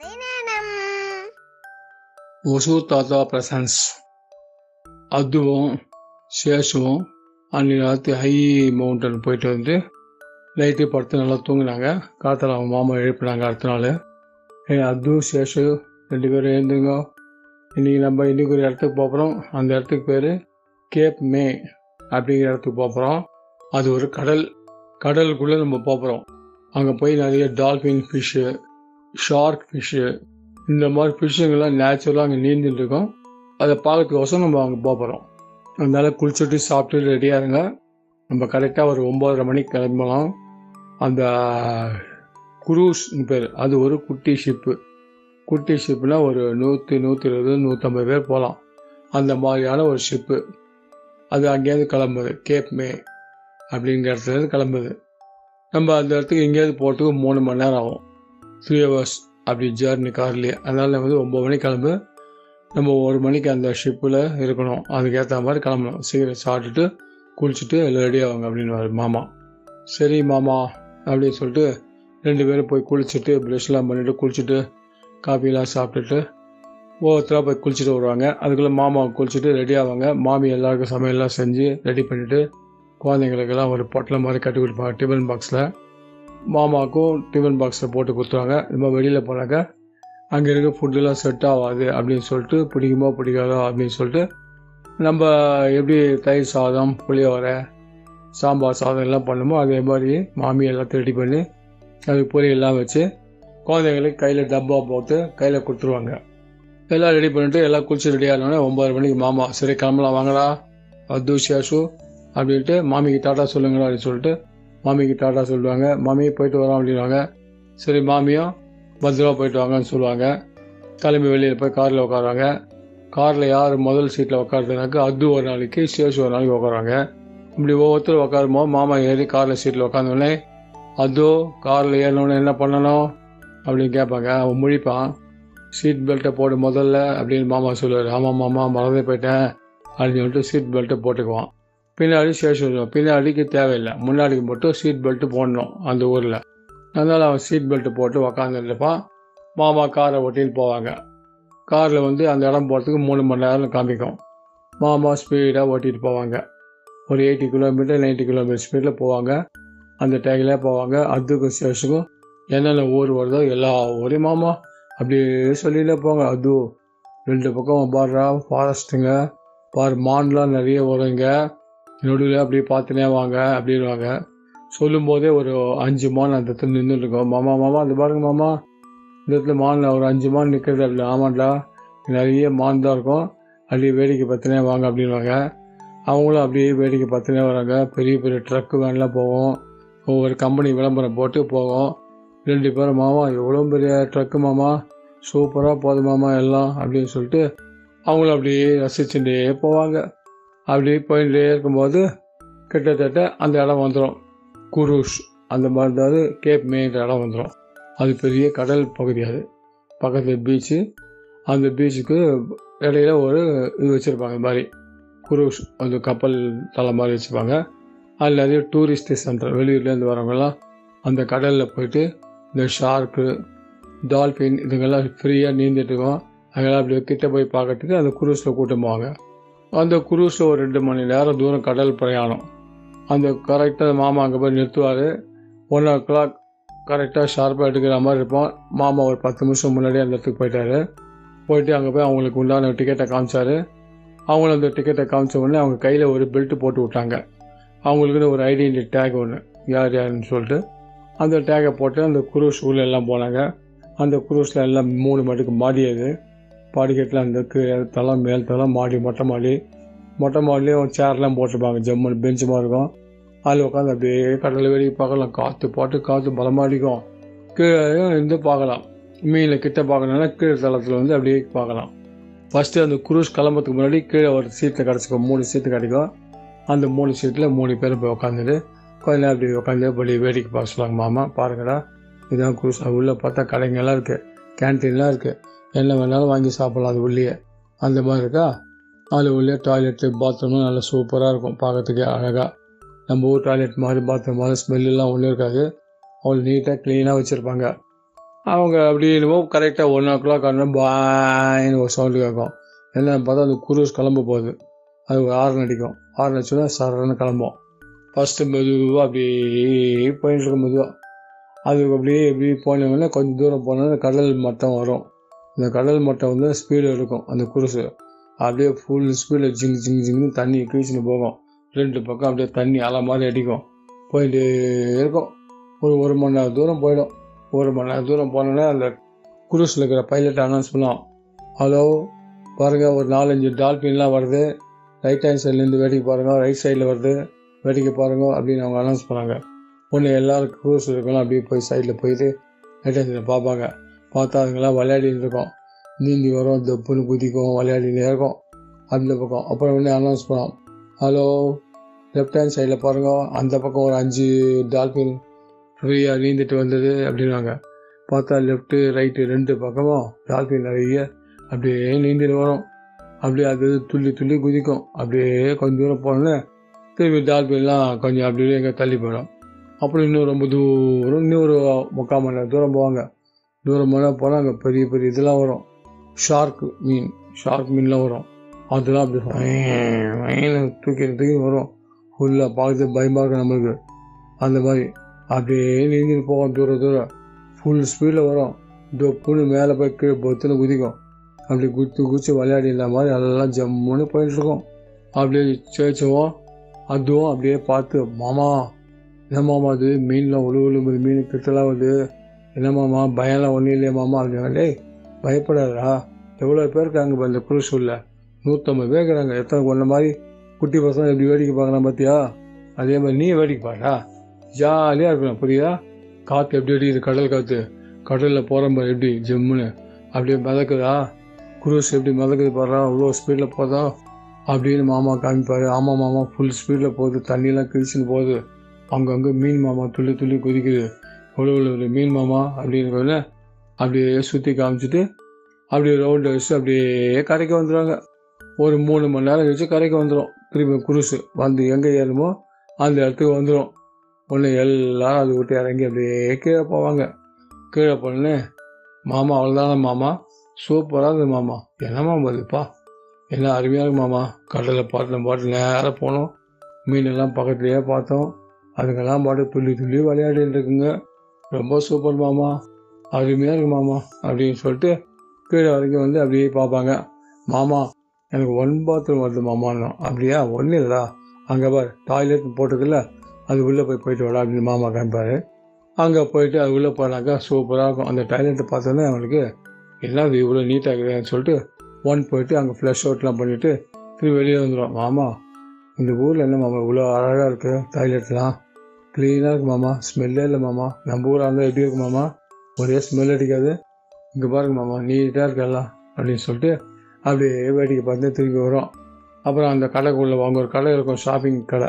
கதை நேரம் ஒசூர் தாத்தா பிரசன்ஸ். அதுவும் சேஷுவும் அன்றைக்கி ராத்திரி ஹை மவுண்டன் போயிட்டு வந்து நைட்டு படுத்து நல்லா தூங்கினாங்க. காத்தில் அவங்க மாமா எழுப்பினாங்க அடுத்த நாள். ஏ அது சேஷு ரெண்டு பேரும் எழுந்துங்க. இன்றைக்கி நம்ம இன்றைக்கி ஒரு இடத்துக்கு போகிறோம் அந்த இடத்துக்கு பேர் கேப் மே அப்படிங்கிற இடத்துக்கு போகிறோம் அது ஒரு கடல். கடலுக்குள்ளே நம்ம போகிறோம் அங்கே போய் நிறைய டால்ஃபின் ஃபிஷ்ஷு ஷார்க் ஃபிஷ்ஷு இந்த மாதிரி ஃபிஷ்ஷுங்கெல்லாம் நேச்சுரலாக அங்கே நீந்துட்டு இருக்கோம். அதை பார்க்கறதுக்கோசம் நம்ம அங்கே போகிறோம் அதனால குளிச்சுட்டு சாப்பிட்டு ரெடியாக இருங்க. நம்ம கரெக்டாக ஒரு ஒம்பதரை மணிக்கு கிளம்பலாம். அந்த குரூஸ் பேர். அது ஒரு குட்டி ஷிப்பு குட்டி ஷிப்புனா ஒரு நூற்றி நூற்றி இருபது நூற்றம்பது பேர் போகலாம் அந்த மாதிரியான ஒரு ஷிப்பு அது அங்கேயிருந்து கிளம்புது. கேப் மே அப்படிங்கிற இடத்துலேருந்து கிளம்புது. நம்ம அந்த இடத்துக்கு எங்கேயாவது போகிறதுக்கு மூணு மணி நேரம் ஆகும். த்ரீ ஹவர்ஸ் அப்படி ஜேர்னி கார்லேயே அதனால் வந்து ஒம்பது மணிக்கு கிளம்பு நம்ம ஒரு மணிக்கு அந்த ஷிப்பில் இருக்கணும். அதுக்கேற்ற மாதிரி கிளம்பணும். சீக்கிரம் சாப்பிட்டுட்டு குளிச்சுட்டு எல்லாம் ரெடி ஆகுங்க அப்படின்னு மாமா. சரி மாமா அப்படின்னு சொல்லிட்டு ரெண்டு பேரும் போய் குளிச்சுட்டு ப்ரெஷ்லாம் பண்ணிவிட்டு குளிச்சுட்டு காஃபிலாம் சாப்பிட்டுட்டு ஒவ்வொருத்தராக போய் குளிச்சுட்டு வருவாங்க. அதுக்குள்ளே மாமா குளிச்சுட்டு ரெடி ஆவாங்க. மாமி எல்லாருக்கும் சமையல்லாம் செஞ்சு ரெடி பண்ணிவிட்டு குழந்தைங்களுக்கெல்லாம் ஒரு பொட்டலை மாதிரி கட்டி கொடுப்பாங்க டிஃபன் பாக்ஸில் மாமாவுக்கும் டிஃபன் பாக்ஸில் போட்டு கொடுத்துருவாங்க. இது மாதிரி வெளியில் போனாக்கா அங்கே இருக்க ஃபுட்டெல்லாம் செட் ஆகாது அப்படின்னு சொல்லிட்டு பிடிக்குமோ பிடிக்காதோ அப்படின்னு சொல்லிட்டு நம்ம எப்படி தயிர் சாதம் புளியோரை சாம்பார் சாதம் எல்லாம் பண்ணுமோ அதே மாதிரி மாமி எல்லாத்தையும் ரெடி பண்ணி அதுக்கு பொரியெல்லாம் வச்சு குழந்தைங்களுக்கு கையில் டப்பா போட்டு கையில் கொடுத்துருவாங்க. எல்லாம் ரெடி பண்ணிட்டு எல்லாம் குளிச்சு ரெடி ஆனோடனே ஒம்பது மணிக்கு மாமா சரி கிளம்பலாம் வாங்கடா அது ஷேஷு அப்படின்ட்டு மாமிக்கு டாட்டா சொல்லுங்களா அப்படின்னு சொல்லிட்டு மாமிக்கு டாட்டா சொல்லுவாங்க மாமி போயிட்டு வரோம் அப்படின்வாங்க சரி மாமியும் பத்திரமா போயிட்டு வாங்கன்னு சொல்லுவாங்க. கிளம்பி வெளியில் போய் காரில் உட்காருவாங்க. காரில் யார் முதல் சீட்டில் உட்காருதுனாக்க அது ஒரு நாளைக்கு சேஷு ஒரு நாளைக்கு உட்காருவாங்க. இப்படி ஒவ்வொருத்தரும் உட்காருமோ மாமா ஏறி காரில் சீட்டில் உட்காந்தோடனே அதோ காரில் ஏறினோடனே என்ன பண்ணணும்? அப்படின்னு கேட்பாங்க. அவன் முழிப்பான். சீட் பெல்ட்டை போடு முதல்ல அப்படின்னு மாமா சொல்லுவார். ஆமாம் மாமா மறந்தே போயிட்டேன் அப்படின்னு சொல்லிட்டு சீட் பெல்ட்டை போட்டுக்குவான். பின்னாடி சேஷ் சொல்லுவான் பின்னாடிக்கு தேவையில்லை. முன்னாடிக்கு மட்டும் சீட் பெல்ட்டு போடணும் அந்த ஊரில். அதனால் அவன் சீட் பெல்ட்டு போட்டு உக்காந்துருப்பான். மாமா காரை ஓட்டின்னு போவாங்க. காரில் வந்து அந்த இடம் போகிறதுக்கு மூணு மணி நேரம் காமிக்கும். மாமா ஸ்பீடாக ஓட்டிகிட்டு போவாங்க. ஒரு எயிட்டி கிலோமீட்டர் நைன்ட்டி கிலோமீட்டர் ஸ்பீடில் போவாங்க. அந்த டைமில் போவாங்க. அதுக்கும் சேஷுக்கும் என்னென்ன ஊர் வருதோ எல்லா ஊரையும் மாமா அப்படியே சொல்லிட்டே போங்க. அது ரெண்டு பக்கம் பாடுறா ஃபாரஸ்ட்டுங்க பார் மான்லாம் நிறைய வருங்க நடுவில் அப்படியே பார்த்துனே வாங்க அப்படின்வாங்க சொல்லும்போதே ஒரு அஞ்சு மான் அந்த இடத்துல நின்றுருக்கோம் மாமா மாமா அது பாருங்க மாமா. இந்த இடத்துல மான் ஒரு அஞ்சு மான் நிற்கிறது அப்படி ஆமாண்டா நிறைய மான் தான் இருக்கும். அப்படியே வேடிக்கை பார்த்துனே வாங்க அப்படின்வாங்க அவங்களும் அப்படியே வேடிக்கை பார்த்துனே வராங்க. பெரிய பெரிய ட்ரக்கு வேன்லாம் போகும் ஒவ்வொரு கம்பெனி விளம்பரம் போட்டு போகும் ரெண்டு பேரும் மாமா எவ்வளோ பெரிய ட்ரக்கு மாமா? சூப்பராக போதும் மாமா எல்லாம் அப்படின்னு சொல்லிட்டு அவங்களும் அப்படியே ரசிச்சுட்டே போவாங்க. அப்படி போயிட்டே இருக்கும்போது கிட்டத்தட்ட அந்த இடம் வந்துடும் குரூஸ் அந்த மாதிரி அதாவது கேப் மேன்ற இடம் வந்துடும் அது பெரிய கடல் பகுதி அது. பக்கத்தில் பீச்சு அந்த பீச்சுக்கு இடையில ஒரு இது வச்சுருப்பாங்க இந்த மாதிரி. குரூஸ் அந்த கப்பல் தலை மாதிரி வச்சுருப்பாங்க. அதில் நிறைய டூரிஸ்ட் சென்டர் வெளியூர்லேருந்து வரவங்கலாம் அந்த கடலில் போயிட்டு இந்த ஷார்க்கு டால்ஃபின் இதுங்கெல்லாம் ஃப்ரீயாக நீந்திட்டு இருக்கோம். அதெல்லாம் அப்படி கிட்ட போய் பார்க்கறதுக்கு அந்த குரூஸில் கூட்டம் போவாங்க. அந்த குரூஸில் ஒரு ரெண்டு மணி நேரம் தூரம் கடல் பிரயாணம். அந்த கரெக்டாக மாமா அங்கே போய் நிறுத்துவார். ஒன் ஓ கிளாக் கரெக்டாக ஷார்ப்பாக எடுக்கிற மாதிரி இருப்போம் மாமா ஒரு பத்து நிமிஷம் முன்னாடியே அந்த இடத்துக்கு போயிட்டார். போயிட்டு அங்கே போய் அவங்களுக்கு உண்டான டிக்கெட்டை காமிச்சார். அவங்களும் அந்த டிக்கெட்டை காமிச்ச உடனே அவங்க கையில் ஒரு பெல்ட்டு போட்டு விட்டாங்க. அவங்களுக்குன்னு ஒரு ஐடென்டி டேக் ஒன்று யார் யாருன்னு சொல்லிட்டு. அந்த டேக்கை போட்டு அந்த குரூஸ் உள்ள எல்லாம் போனாங்க. அந்த குரூஸில் எல்லாம் மூணு மடுக்கு மாறியது. படிக்கட்டில் அந்த கீழே தளம் மேல் தளம் மாடி மொட்டை மாடி. மொட்டை மாடிலையும் சேர்லாம் போட்டிருப்பாங்க ஜம்முன்னு பெஞ்சு மாதிரி இருக்கும். அதில் உட்காந்து அப்படியே கடலை வெளியே பார்க்கலாம் காற்று பாட்டு காற்று பலமாடிக்கும் கீழே இருந்து பார்க்கலாம். மீனை கிட்ட பார்க்கணுன்னா கீழே தளத்தில் வந்து அப்படியே பார்க்கலாம். ஃபஸ்ட்டு அந்த குரூஸ் கிளம்புறதுக்கு முன்னாடி கீழே ஒரு சீட்டில் கிடச்சிக்கும் மூணு சீட்டு கிடைக்கும். அந்த மூணு சீட்டில் மூணு பேர் போய் உட்காந்துட்டு கொஞ்ச நேரம் அப்படி உட்காந்து படி வேடிக்கை பார்க்க சொல்லுவாங்க மாமா பாருங்கடா இதான் குரூஸ் உள்ளே பார்த்தா கடைங்கெல்லாம் இருக்குது கேன்டீன்லாம் இருக்குது என்ன வேணாலும் வாங்கி சாப்பிடலாம் அது உள்ளேயே. அந்த மாதிரி இருக்கா? அது உள்ளே டாய்லெட்டு பாத்ரூமும் நல்லா சூப்பராக இருக்கும் பார்க்கறதுக்கே அழகாக நம்ம ஊர் டாய்லெட் மாதிரி பாத்ரூம் மாதிரி ஸ்மெல்லாம் ஒன்றும் இருக்காது. அவ்வளோ நீட்டாக க்ளீனாக வச்சுருப்பாங்க. அவங்க அப்படி என்னமோ கரெக்டாக ஒன் ஓ கிளாக் ஆனால் பாயின்னு ஒரு சவுண்டு கேட்கும். என்னன்னு பார்த்தா அந்த குரூஸ் கிளம்ப போகுது. அது ஒரு ஆறு அடிக்கும். ஆறு அடிச்சோன்னா சரன்னு கிளம்பும். ஃபஸ்ட்டு மெதுவாக அப்படியே போயிட்டு இருக்கும் மெதுவாக அது அப்படியே எப்படி போனோம்னா கொஞ்சம் தூரம் போனோன்னா கடல் மட்டம் வரும். இந்த கடல் மட்டம் வந்து ஸ்பீடு இருக்கும். அந்த குருசு அப்படியே ஃபுல் ஸ்பீடில் ஜிங் ஜிங் ஜிங்னு தண்ணி கீழ்ச்சின்னு போகும். ரெண்டு பக்கம் அப்படியே தண்ணி அலை மாதிரி அடிக்கும். போயிட்டு இருக்கும். ஒரு ஒரு மணி நேரம் தூரம் போயிடும். ஒரு மணி நேரம் தூரம் போனோன்னே அந்த குரூஸில் இருக்கிற பைலட் அனௌன்ஸ் பண்ணுவோம் ஹலோ பாருங்கள் ஒரு நாலஞ்சு டால்பின்லாம் வருது. ரைட் ஹேண்ட் சைட்லேருந்து வேடிக்கை பாருங்கள் ரைட் சைடில் வருது. வேடிக்கை பாருங்க அப்படின்னு அவங்க அனௌன்ஸ் பண்ணாங்க. ஒன்று எல்லோரும் குரூஸ் இருக்கலாம் அப்படியே போய் சைடில் போயிட்டு ரைட் ஹேண்ட் சைடில் பார்ப்பாங்க. பார்த்தா அதுங்கெல்லாம் விளையாடிட்டு இருக்கோம். நீந்தி வரும் தப்புன்னு குதிக்கும் விளையாடினே இருக்கும். அந்த பக்கம். அப்புறம் உடனே அனௌன்ஸ் பண்ணோம். ஹலோ லெஃப்ட் ஹேண்ட் சைடில் பாருங்க. அந்த பக்கம் ஒரு அஞ்சு டால்ஃபின் ஃப்ரீயாக நீந்திட்டு வந்தது அப்படின்னாங்க. பார்த்தா லெஃப்ட்டு ரைட்டு ரெண்டு பக்கமும் டால்பின் நிறைய அப்படியே நீந்திட்டு வரும். அப்படியே அது துள்ளி துள்ளி குதிக்கும். அப்படியே கொஞ்சம் தூரம் போனோன்னே திரும்பி டால்பின்லாம் கொஞ்சம் அப்படியே எங்கே தள்ளி போயிடும். அப்புறம் இன்னும் ரொம்ப தூரம் இன்னும் ஒரு முக்கால் மணி நேரம் தூரம் போவாங்க. தூரம் போனால் போனால் அங்கே பெரிய பெரிய இதெல்லாம் வரும். ஷார்க்கு மீன். ஷார்க் மீன்லாம் வரும். அதெல்லாம் அப்படி தூக்கி தூக்கி வரும். ஃபுல்லாக பார்த்து பயமாக இருக்கும் நம்மளுக்கு. அந்த மாதிரி. அப்படியே நீந்திட்டு போவோம் தூரம் தூரம் ஃபுல் ஸ்பீடில் வரும். தொப்புன்னு மேலே போய் கீழே பொத்துன்னு குதிக்கும். அப்படி குத்து குச்சி விளையாடி இந்த மாதிரி அதெல்லாம் ஜம்முன்னு போயிட்டுருக்கோம் அப்படியே சேச்சுவோம். அதுவும் அப்படியே பார்த்து மாமா என்ன மாமா அது மீன்லாம் உழு உழும்புது மீன் கிட்டலாம் வருது என்ன மாமா பயம்லாம் ஒன்றும் இல்லையா மாமா அப்படின்னா டேய் பயப்படாதா எவ்வளோ பேர் இருக்காங்க இப்போ இந்த குரூசூரில் நூற்றம்பது பேர் இருக்கிறாங்க எத்தனை கொண்ட மாதிரி குட்டி பசங்க எப்படி வேடிக்கை பார்க்கலாம் பார்த்தியா அதே மாதிரி நீ வேடிக்கை பாடா ஜாலியாக இருக்கணும் புரியுதா? காற்று எப்படி அடிக்குது கடல் காற்று கடலில் போகிற எப்படி ஜம்முன்னு. அப்படியே மிதக்குதா? குரூஸ் எப்படி மிதக்குது பாடுறா அவ்வளோ ஸ்பீடில் போதா? அப்படின்னு மாமா காமிப்பார். ஆமாம் மாமா ஃபுல் ஸ்பீடில் போகுது. தண்ணியெலாம் கிழிச்சுன்னு போகுது. அங்கங்கே மீன் மாமா துள்ளி துள்ளி குதிக்குது. இவ்வளோ ஒரு மீன் மாமா அப்படின்னு அப்படியே சுற்றி காமிச்சிட்டு அப்படியே ரவுண்டு வச்சு அப்படியே கரைக்கு வந்துடுவாங்க ஒரு மூணு மணி நேரம் கழிச்சு கரைக்கு வந்துடும் திரும்பி குருசு வந்து எங்கே ஏறுமோ அந்த இடத்துக்கு வந்துடும் ஒன்று எல்லாரும் அது விட்டு இறங்கி அப்படியே கீழே போவாங்க. கீழே போனே மாமா அவ்வளோதான மாமா? சூப்பராக இருந்தது மாமா. என்னம்மா போதுப்பா என்ன அருமையாக இருக்கு மாமா. கடலில் பாட்டு பாட்டு நேராக போனோம். மீனெல்லாம் பக்கத்துலேயே பார்த்தோம். அதுக்கெல்லாம் பாட்டு துள்ளி துள்ளி விளையாடிட்டு இருக்குங்க. ரொம்ப சூப்பர் மாமா. அருமையாக இருக்கு மாமா அப்படின்னு சொல்லிட்டு கீழே வரைக்கும் வந்து அப்படியே பார்ப்பாங்க. மாமா எனக்கு ஒன் பாத்ரூம் வருது மாமான்னு அப்படியா? ஒன்றும் இல்லைடா. அங்கே பார் டாய்லெட் போட்டிருக்குல்ல அது உள்ளே போய் போயிட்டு வரா அப்படின்னு மாமா காமிப்பார் அங்கே போயிட்டு அது உள்ளே போனாக்கா சூப்பராக இருக்கும். அந்த டாய்லெட்டை பார்த்தோன்னே அவனுக்கு எல்லாம் இது இவ்வளோ நீட்டாக இருக்குதுன்னு சொல்லிட்டு ஒன் போயிட்டு அங்கே ஃப்ளஷ் அவுட்லாம் பண்ணிவிட்டு திரும்பி வெளியே வந்துடும் மாமா இந்த ஊரில் என்ன மாமா இவ்வளோ அழகாக இருக்குது டாய்லெட்லாம் க்ளீனாக இருக்கு மாமா. ஸ்மெல்லே இல்லை மாமா. நம்ம ஊராக இருந்தால் எப்படி இருக்கு மாமா? ஒரே ஸ்மெல் அடிக்காது. இங்கே பாருங்க மாமா நீட்டாக இருக்கலாம் அப்படின்னு சொல்லிட்டு அப்படியே வேடிக்கை பார்த்து திரும்பி வரும் அப்புறம் அந்த கடைக்குள்ளே வாங்க ஒரு கடை இருக்கும் ஷாப்பிங் கடை.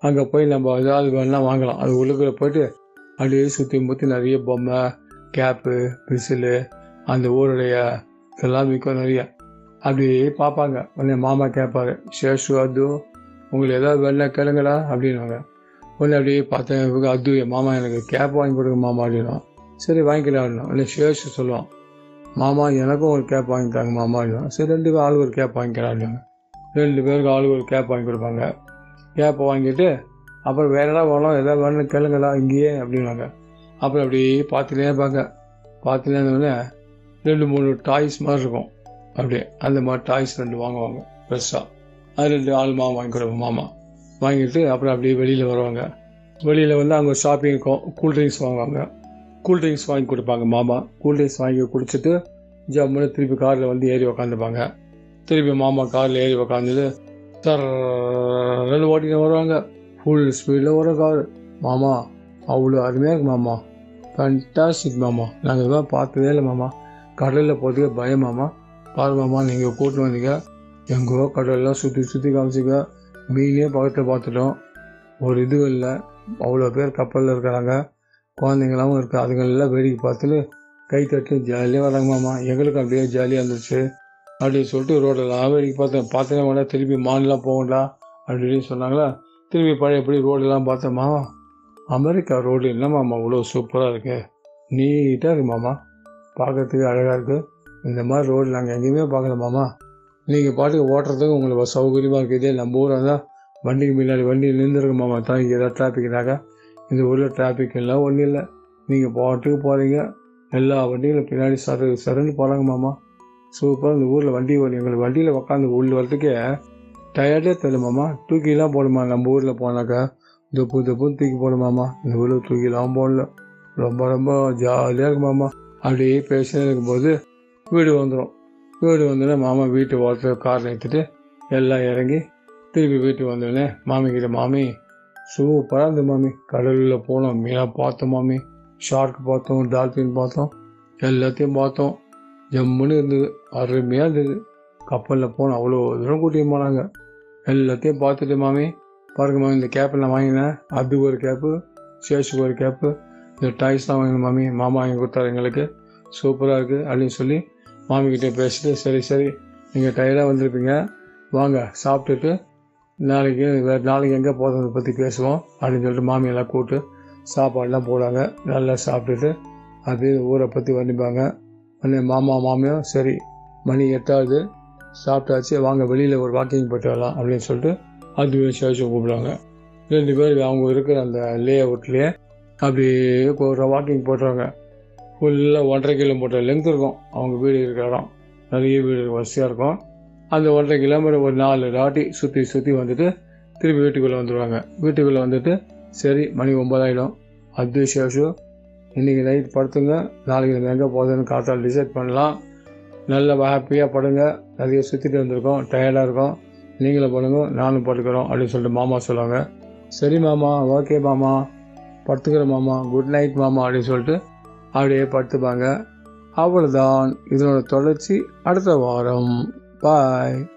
அங்கே போய் நம்ம ஏதாவது வேணால் வாங்கலாம். அது உள்ளுக்குள்ளே போயிட்டு அப்படியே சுற்றி முற்றி நிறைய பொம்மை கேப்பு பிசிலு அந்த ஊருடைய இதெல்லாம் விற்கும் நிறைய. அப்படியே பார்ப்பாங்க. உடனே மாமா கேட்பாரு சேஷு அது உங்களுக்கு ஏதாவது வேணா கேளுங்களா அப்படின்வாங்க உடனே அப்படியே பார்த்தேன் இவங்க அது என் மாமா எனக்கு கேப் வாங்கி கொடுங்க மாமா அப்படின்னா. சரி வாங்கிக்கலாம் இல்லை உடனே சொல்லுவான். மாமா எனக்கும் ஒரு கேப் வாங்கி தாங்க மாமா அப்படின்னா. சரி ரெண்டு பேர் ஆளுக்கு ஒரு கேப் வாங்கிக்கலாம் அப்படின்னு ரெண்டு பேருக்கு ஆளுக்கு ஒரு கேப் வாங்கி கொடுப்பாங்க. கேப்பை வாங்கிட்டு அப்புறம் வேற எதாவது வேணும் எதாவது வேணும்னு கேளுங்களா இங்கேயே அப்படின்னாங்க. அப்புறம் அப்படியே பார்த்துட்டே பார்க்க பார்த்துட்டே இருந்தோடனே ரெண்டு மூணு டாய்ஸ் மாதிரி இருக்கும். அப்படியே அந்த மாதிரி டாய்ஸ் ரெண்டு வாங்குவாங்க பெருசாக அது ரெண்டு ஆள் மாமா வாங்கி கொடுப்போம் மாமா. வாங்கிட்டு அப்புறம் அப்படியே வெளியில் வருவாங்க. வெளியில் வந்து அவங்க ஷாப்பிங் இருக்கும் கூல்ட்ரிங்க்ஸ் வாங்குவாங்க. கூல்ட்ரிங்க்ஸ் வாங்கி கொடுப்பாங்க மாமா. கூல்ட்ரிங்க்ஸ் வாங்கி குடிச்சிட்டு ஜம்முன்னு திருப்பி காரில் வந்து ஏறி உக்காந்துப்பாங்க. திருப்பி மாமா காரில் ஏறி உக்காந்துட்டு ரெண்டு ஓட்டிட்டு வருவாங்க. ஃபுல் ஸ்பீடில் வரும் கார் மாமா அவ்வளோ அருமையாக இருக்கு மாமா. ஃபண்டாஸ்டிக் மாமா. நாங்கள் இதெல்லாம் பார்த்ததே இல்லை மாமா. கடலில் போகிறதுக்கு பயம் மாமா. பாரு மாமா நீங்கள் கூட்டின்னு வந்தீங்க. எங்கோ கடலெல்லாம் சுற்றி சுற்றி காமிச்சிங்க. மீனே பக்கத்தில் பார்த்துட்டோம். ஒரு இது இல்லை. அவ்வளோ பேர் கப்பலில் இருக்கிறாங்க. குழந்தைங்களாவும் இருக்குது அதுங்களெல்லாம் வேடிக்கை பார்த்துட்டு கை தட்டி ஜாலியாக வராங்க மாமா. எங்களுக்கு அப்படியே ஜாலியாக இருந்துச்சு. அப்படின்னு சொல்லிட்டு ரோடெல்லாம் வேடிக்கை பார்த்தேன். பார்த்தேன் வேணா திருப்பி மான்லாம் போகண்டா அப்படின்னு சொன்னாங்களா? திருப்பி எப்படி ரோடெல்லாம் பார்த்தேன் மாமா. அமெரிக்கா ரோடு என்ன மாமா? இவ்வளோ சூப்பராக இருக்குது நீட்டாக இருக்கு மாமா. பார்க்கறதுக்கு அழகாக இருக்குது இந்த மாதிரி ரோடு நாங்கள் எங்கேயுமே பார்க்கல மாமா. நீங்கள் பாட்டுக்கு ஓட்டுறதுக்கு உங்களுக்கு சௌகரியமாக இருக்குது இதே நம்ம ஊராக தான் வண்டிக்கு முன்னாடி வண்டி நின்றுருக்குமாமா மாமா. தான் இங்கே ஏதாவது டிராஃபிக்னாக்கா இந்த ஊரில் டிராஃபிக் இல்லை ஒன்றும் இல்லை. நீங்கள் பாட்டுக்கு போகிறீங்க எல்லா வண்டிகளும் பின்னாடி சரு சரண்டு போகிறாங்க மாமா. சூப்பராக இந்த ஊரில் வண்டி வரும் எங்களுக்கு வண்டியில் உட்காந்து உள்ள வரதுக்கே டயர்டே தெரியல மாமா. தூக்கிலாம் போடுமா? நம்ம ஊரில் போனாக்கா துப்பு துப்புன்னு தூக்கி போடுமாமா இந்த ஊரில் தூக்கிலாம் போடல. ரொம்ப ரொம்ப ஜாலியாக இருக்குமாம்மா அப்படியே பேசினே இருக்கும்போது வீடு வந்துடும் வீடு வந்தோடனே மாமா வீட்டு ஓரத்தில் காரில் நிறுத்திட்டு எல்லாம் இறங்கி திருப்பி வீட்டுக்கு வந்தோடனே மாமி கிட்ட மாமி சூப்பராக இருந்தது மாமி. கடலில் போனோம் மீனாக பார்த்தோம் மாமி. ஷார்க் பார்த்தோம் டால்ஃபின் பார்த்தோம். எல்லாத்தையும் பார்த்தோம். ஜம்முன்னு இருந்தது. அருமையாக இருந்தது. கப்பலில் போனோம். அவ்வளோ தூரம் கூட்டிட்டு போனாங்க. எல்லாத்தையும் பார்த்துட்டு மாமி பாருங்க மாமி இந்த கேப்பை நான் வாங்கினேன். அது ஒரு கேப்பு சேஷுக்கு ஒரு கேப்பு இந்த டாய்ஸ்லாம் வாங்கினேன் மாமி. மாமா வாங்கி கொடுத்தாரு எங்களுக்கு. சூப்பராக இருக்குது அப்படின்னு சொல்லி மாமிக்கிட்டே பேசிட்டு சரி சரி நீங்கள் டயர்டாக வந்திருப்பீங்க. வாங்க சாப்பிட்டுட்டு நாளைக்கு வேறு நாளைக்கு எங்கே போகிறத பற்றி பேசுவோம் அப்படின்னு சொல்லிட்டு மாமியெல்லாம் கூப்பிட்டு சாப்பாடெலாம் போடாங்க. நல்லா சாப்பிட்டுட்டு அப்படியே ஊரை பற்றி வண்டிப்பாங்க உடனே மாமா மாமியும் சரி மணி எட்டாவது சாப்பிட்டாச்சு வாங்க வெளியில் ஒரு வாக்கிங் போயிட்டு வரலாம் அப்படின்னு சொல்லிட்டு அதுவே சேஷம் கூப்பிடுவாங்க ரெண்டு பேர் அவங்க இருக்கிற அந்த லே அவுட்லேயே அப்படி ஒரு வாக்கிங் போட்டுருவாங்க. ஃபுல்லாக ஒன்றரை கிலோமீட்டர் லென்த் இருக்கும். அவங்க வீடு இருக்கிற இடம். நிறைய வீடு வசதியாக இருக்கும். அந்த ஒன்றரை கிலோமீட்டர் ஒரு நாலு ராட்டி சுற்றி சுற்றி வந்துட்டு திருப்பி வீட்டுக்குள்ளே வந்துடுவாங்க வீட்டுக்குள்ளே வந்துட்டு சரி மணி ஒம்பதாயிடும் அது சேஷம் இன்றைக்கி நைட் படுத்துங்க நாளைக்கு நம்ம எங்கே போகுதுன்னு காற்றால் டிசைட் பண்ணலாம். நல்ல ஹாப்பியாக படுங்க. நிறைய சுற்றிட்டு வந்திருக்கோம். டயர்டாக இருக்கும். நீங்களும் படுங்க நானும் படுக்கிறோம் அப்படின்னு சொல்லிட்டு மாமா சொல்லுவாங்க. சரி மாமா ஓகே மாமா. படுத்துக்கிறேன் மாமா. குட் நைட் மாமா அப்படின்னு சொல்லிட்டு அப்படியே படுத்துப்பாங்க. அவ்வளோதான் இதனோட தொடர்ச்சி அடுத்த வாரம். பாய்